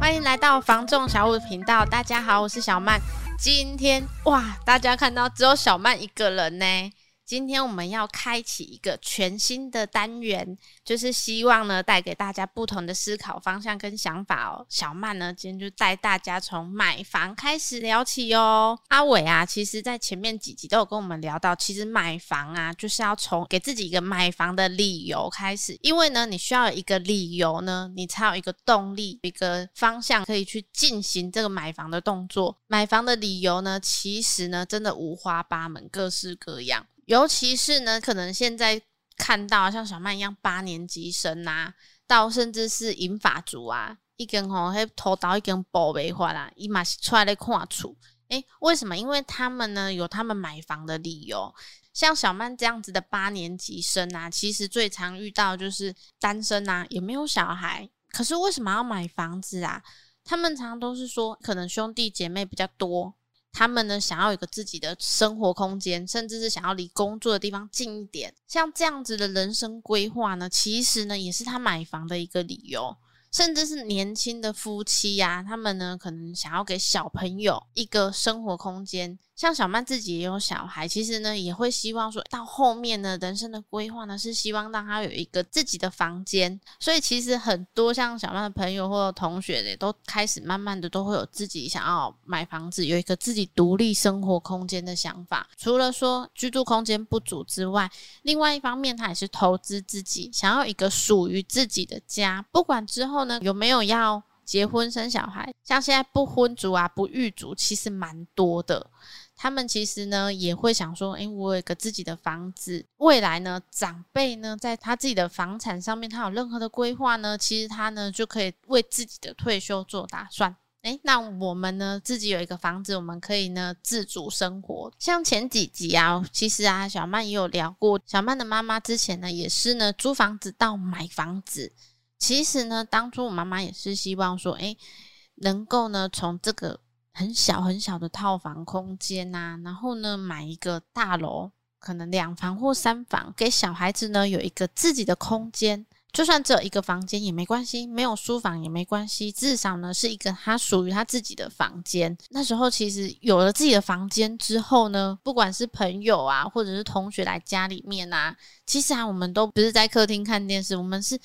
欢迎来到房仲小五频道，大家好，我是小曼。今天哇，大家看到只有小曼一个人呢。今天我们要开启一个全新的单元，就是希望呢带给大家不同的思考方向跟想法哦。小曼呢今天就带大家从买房开始聊起哦。阿伟啊，其实在前面几集都有跟我们聊到，其实买房啊就是要从给自己一个买房的理由开始，因为呢你需要有一个理由呢，你才有一个动力、一个方向可以去进行这个买房的动作。买房的理由呢，其实呢真的五花八门，各式各样。尤其是呢，可能现在看到像小曼一样八年级生啊，到甚至是银发族啊，一根吼，迄头刀一根宝贝花啦，伊嘛是出来咧看厝。诶，为什么？因为他们呢有他们买房的理由。像小曼这样子的八年级生啊，其实最常遇到就是单身啊，也没有小孩，可是为什么要买房子啊？他们常常都是说，可能兄弟姐妹比较多。他们呢，想要有个自己的生活空间，甚至是想要离工作的地方近一点。像这样子的人生规划呢，其实呢，也是他买房的一个理由。甚至是年轻的夫妻呀、啊，他们呢，可能想要给小朋友一个生活空间。像小曼自己也有小孩，其实呢也会希望说到后面呢，人生的规划呢是希望让他有一个自己的房间。所以其实很多像小曼的朋友或者同学也都开始慢慢的都会有自己想要买房子，有一个自己独立生活空间的想法。除了说居住空间不足之外，另外一方面他也是投资自己，想要一个属于自己的家。不管之后呢有没有要结婚生小孩，像现在不婚族啊不育族其实蛮多的。他们其实呢也会想说，诶，我有个自己的房子，未来呢长辈呢在他自己的房产上面，他有任何的规划呢，其实他呢就可以为自己的退休做打算。诶，那我们呢自己有一个房子，我们可以呢自主生活。像前几集啊，其实啊小曼也有聊过，小曼的妈妈之前呢也是呢租房子到买房子。其实呢当初我妈妈也是希望说，诶，能够呢从这个。很小很小的套房空间呐，然后呢，买一个大楼，可能两房或三房，给小孩子呢有一个自己的空间，就算只有一个房间也没关系，没有书房也没关系，至少呢是一个他属于他自己的房间。那时候其实有了自己的房间之后呢，不管是朋友啊，或者是同学来家里面啊，其实啊，我们都不是在客厅看电视，我们是。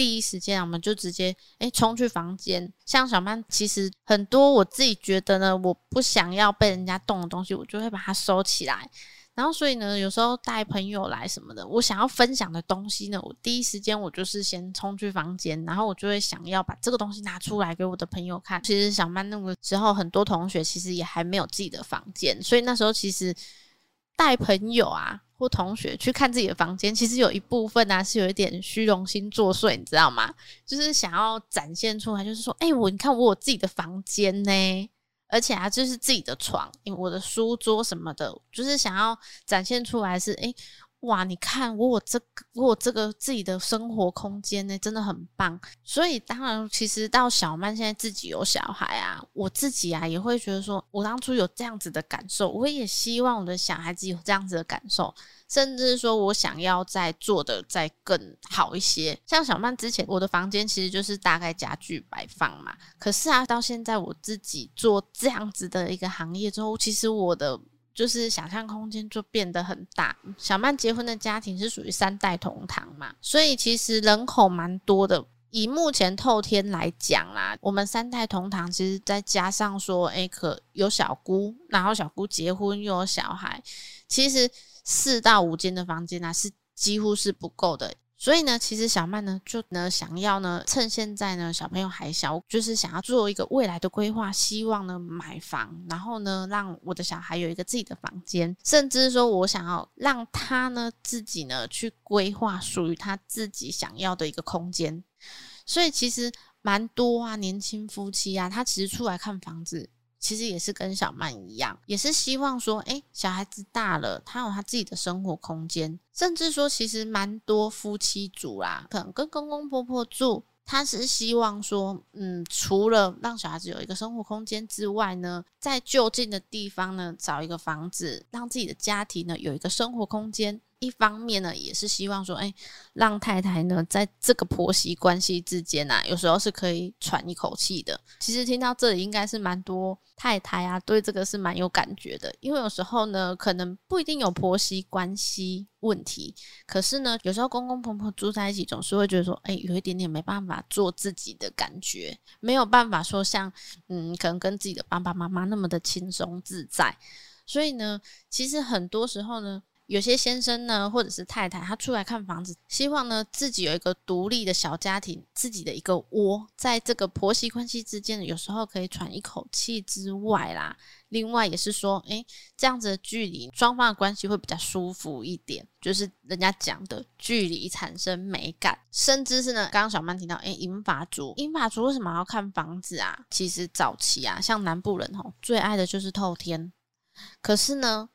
第一时间，我们就直接诶冲去房间。像小曼，其实很多我自己觉得呢，我不想要被人家动的东西，我就会把它收起来。然后，所以呢，有时候带朋友来什么的，我想要分享的东西呢，我第一时间我就是先冲去房间，然后我就会想要把这个东西拿出来给我的朋友看。其实小曼那个时候，很多同学其实也还没有自己的房间，所以那时候其实带朋友啊。或同学去看自己的房间，其实有一部分呢、啊、是有一点虚荣心作祟，你知道吗？就是想要展现出来，就是说，哎、我你看我有自己的房间呢，而且啊，就是自己的床，因为我的书桌什么的，就是想要展现出来是，哎、哇，你看我有这个，我有这个自己的生活空间呢，真的很棒。所以当然，其实到小曼现在自己有小孩啊，我自己啊也会觉得说，我当初有这样子的感受，我也希望我的小孩子有这样子的感受，甚至说我想要再做的再更好一些。像小曼之前，我的房间其实就是大概家具摆放嘛，可是啊，到现在我自己做这样子的一个行业之后，其实我的。就是想象空间就变得很大。小曼结婚的家庭是属于三代同堂嘛，所以其实人口蛮多的。以目前透天来讲啦，我们三代同堂，其实再加上说，哎，可有小姑，然后小姑结婚又有小孩，其实四到五间的房间呢，是几乎是不够的。所以呢，其实小曼呢，就呢想要呢，趁现在呢小朋友还小，就是想要做一个未来的规划，希望呢买房，然后呢让我的小孩有一个自己的房间，甚至说我想要让他呢自己呢去规划属于他自己想要的一个空间。所以其实蛮多啊，年轻夫妻啊，他其实出来看房子。其实也是跟小曼一样，也是希望说，诶，小孩子大了，他有他自己的生活空间，甚至说，其实蛮多夫妻组啦，可能跟公公婆婆住，他是希望说，嗯，除了让小孩子有一个生活空间之外呢，在就近的地方呢，找一个房子，让自己的家庭呢有一个生活空间。一方面呢，也是希望说，哎，让太太呢，在这个婆媳关系之间啊，有时候是可以喘一口气的。其实听到这里，应该是蛮多太太啊，对这个是蛮有感觉的。因为有时候呢，可能不一定有婆媳关系问题，可是呢，有时候公公婆婆住在一起，总是会觉得说，哎，有一点点没办法做自己的感觉，没有办法说像，嗯，可能跟自己的爸爸妈妈那么的轻松自在。所以呢，其实很多时候呢。有些先生呢，或者是太太，他出来看房子，希望呢自己有一个独立的小家庭，自己的一个窝，在这个婆媳关系之间，有时候可以喘一口气之外啦，另外也是说，诶，这样子的距离，双方的关系会比较舒服一点，就是人家讲的距离产生美感，甚至是呢，刚刚小曼提到，诶，银发族，银发族为什么要看房子啊？其实早期啊，像南部人吼，最爱的就是透天，可是呢。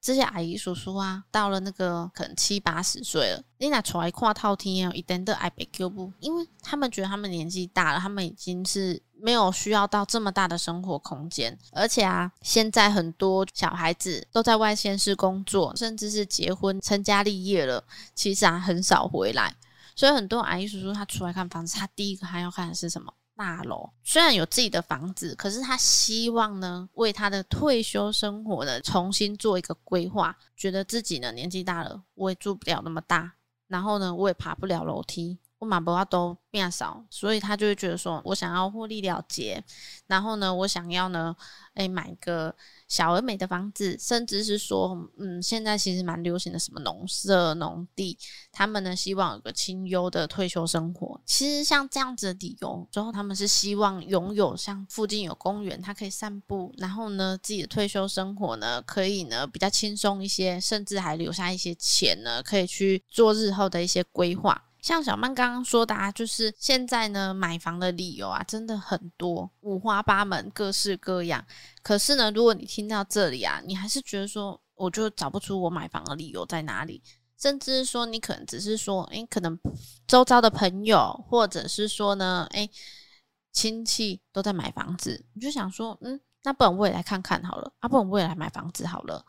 这些阿姨叔叔啊，到了那个可能七八十岁了，你俩出来看透天哦，一点都爱被 Q 不？因为他们觉得他们年纪大了，他们已经是没有需要到这么大的生活空间，而且啊，现在很多小孩子都在外县市工作，甚至是结婚成家立业了，其实啊很少回来，所以很多阿姨叔叔他出来看房子，他第一个还要看的是什么？大楼虽然有自己的房子，可是他希望呢，为他的退休生活呢重新做一个规划。觉得自己呢年纪大了，我也住不了那么大，然后呢，我也爬不了楼梯，我马不要都变少，所以他就会觉得说，我想要获利了结，然后呢，我想要呢，哎，买个。小而美的房子，甚至是说，嗯，现在其实蛮流行的什么农舍、农地，他们呢希望有个清幽的退休生活。其实像这样子的理由，之后他们是希望拥有像附近有公园，他可以散步，然后呢自己的退休生活呢可以呢比较轻松一些，甚至还留下一些钱呢，可以去做日后的一些规划。像小曼刚刚说的啊，就是现在呢，买房的理由啊，真的很多，五花八门，各式各样。可是呢，如果你听到这里啊，你还是觉得说，我就找不出我买房的理由在哪里，甚至说你可能只是说，诶，可能周遭的朋友，或者是说呢，诶，亲戚都在买房子，你就想说，嗯，那不然我也来看看好了，啊，不然我也来买房子好了。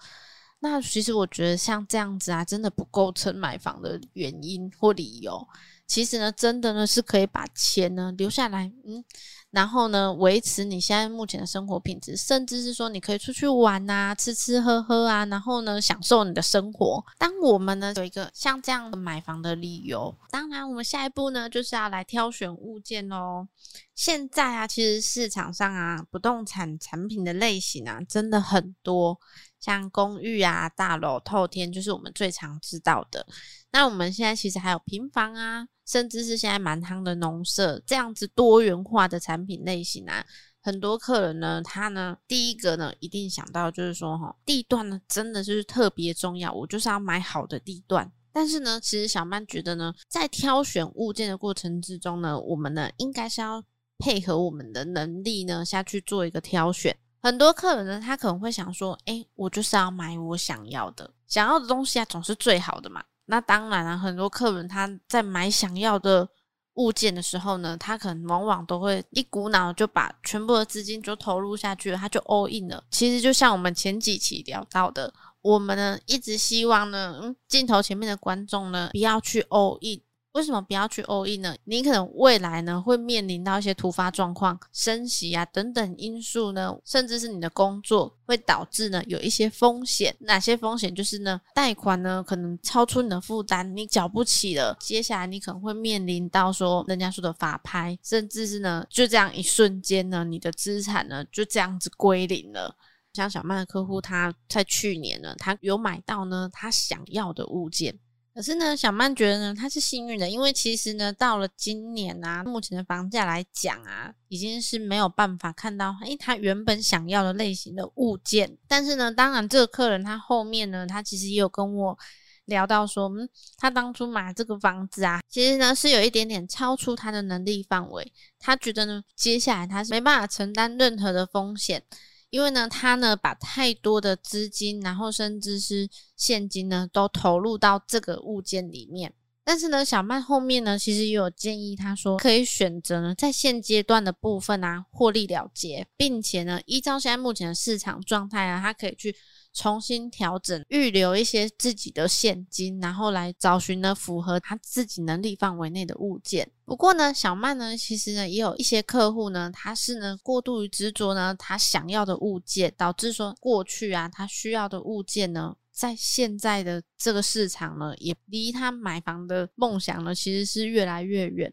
那其实我觉得像这样子啊，真的不构成买房的原因或理由。其实呢，真的呢是可以把钱呢留下来，嗯，然后呢维持你现在目前的生活品质，甚至是说你可以出去玩啊，吃吃喝喝啊，然后呢享受你的生活。当我们呢有一个像这样的买房的理由，当然我们下一步呢就是要来挑选物件喽。现在啊，其实市场上啊不动产产品的类型啊真的很多。像公寓啊、大楼、透天，就是我们最常知道的。那我们现在其实还有平房啊，甚至是现在蛮夯的农舍，这样子多元化的产品类型啊，很多客人呢，他呢第一个呢一定想到就是说，哈，地段呢真的就是特别重要，我就是要买好的地段。但是呢，其实小曼觉得呢，在挑选物件的过程之中呢，我们呢应该是要配合我们的能力呢下去做一个挑选。很多客人呢，他可能会想说：“诶，我就是要买我想要的，想要的东西啊，总是最好的嘛。”那当然了，很多客人他在买想要的物件的时候呢，他可能往往都会一股脑就把全部的资金就投入下去了，他就 all in 了。其实就像我们前几期聊到的，我们呢一直希望呢，嗯，镜头前面的观众呢不要去 all in。为什么不要去 all in 呢？你可能未来呢会面临到一些突发状况、升息啊等等因素呢，甚至是你的工作会导致呢有一些风险。哪些风险？就是呢贷款呢可能超出你的负担，你缴不起了。接下来你可能会面临到说人家说的法拍，甚至是呢就这样一瞬间呢你的资产呢就这样子归零了。像小曼的客户，他在去年呢他有买到呢他想要的物件。可是呢，小曼觉得呢，她是幸运的，因为其实呢，到了今年啊，目前的房价来讲啊，已经是没有办法看到，诶，他原本想要的类型的物件。但是呢，当然这个客人他后面呢，他其实也有跟我聊到说，嗯，他当初买这个房子啊，其实呢是有一点点超出他的能力范围，他觉得呢，接下来他是没办法承担任何的风险。因为呢，他呢把太多的资金，然后甚至是现金呢，都投入到这个物件里面。但是呢，小曼后面呢，其实也有建议，他说可以选择呢，在现阶段的部分啊，获利了结，并且呢，依照现在目前的市场状态啊，他可以去重新调整，预留一些自己的现金，然后来找寻呢符合他自己能力范围内的物件。不过呢，小曼呢，其实呢，也有一些客户呢，他是呢过度于执着呢，他想要的物件，导致说过去啊，他需要的物件呢。在现在的这个市场呢，也离他买房的梦想呢，其实是越来越远。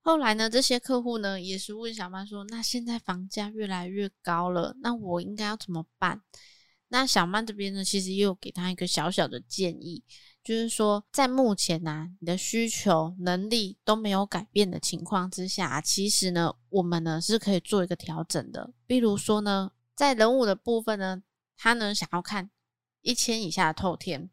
后来呢，这些客户呢，也是问小曼说：“那现在房价越来越高了，那我应该要怎么办？”那小曼这边呢，其实也有给他一个小小的建议，就是说，在目前呢、啊，你的需求能力都没有改变的情况之下，其实呢，我们呢是可以做一个调整的。比如说呢，在人物的部分呢，他呢想要看。一千以下的透天，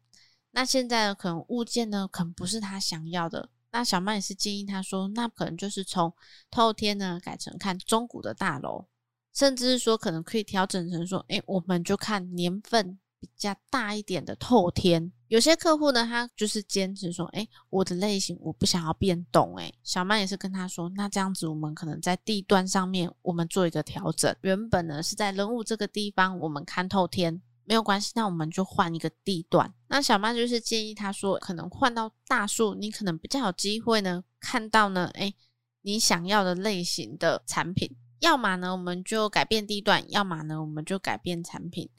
那现在呢，可能物件呢，可能不是他想要的。那小曼也是建议他说，那可能就是从透天呢改成看中古的大楼，甚至是说可能可以调整成说，诶，我们就看年份比较大一点的透天。有些客户呢，他就是坚持说，诶，我的类型我不想要变动。诶，小曼也是跟他说，那这样子我们可能在地段上面我们做一个调整。原本呢是在人物这个地方我们看透天。没有关系，那我们就换一个地段。那小曼就是建议他说，可能换到大树，你可能比较有机会呢，看到呢，诶，你想要的类型的产品。要么呢，我们就改变地段；要么呢，我们就改变产品。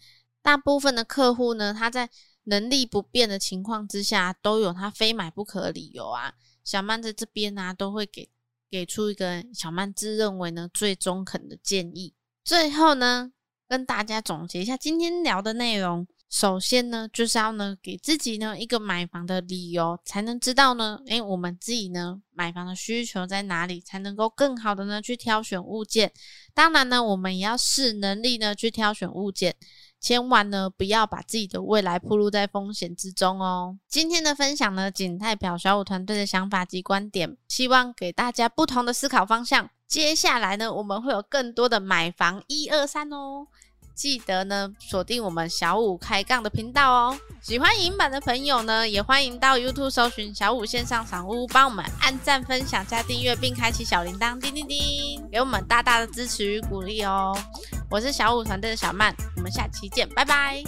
大部分的客户呢，他在能力不变的情况之下，都有他非买不可的理由啊。小曼在这边呢、啊，都会给给出一个小曼自认为呢最中肯的建议。最后呢。跟大家总结一下今天聊的内容。首先呢，就是要呢给自己呢一个买房的理由，才能知道呢，诶，我们自己呢买房的需求在哪里，才能够更好的呢去挑选物件。当然呢，我们也要视能力呢去挑选物件，千万呢不要把自己的未来暴露在风险之中哦。今天的分享呢，仅代表小五团队的想法及观点，希望给大家不同的思考方向。接下来呢，我们会有更多的买房一二三哦，记得呢锁定我们小五开杠的频道哦。喜欢影版的朋友呢，也欢迎到 YouTube 搜寻小五线上赏屋，帮我们按赞、分享、加订阅，并开启小铃铛，叮叮叮，给我们大大的支持与鼓励哦。我是小五团队的小曼，我们下期见，拜拜。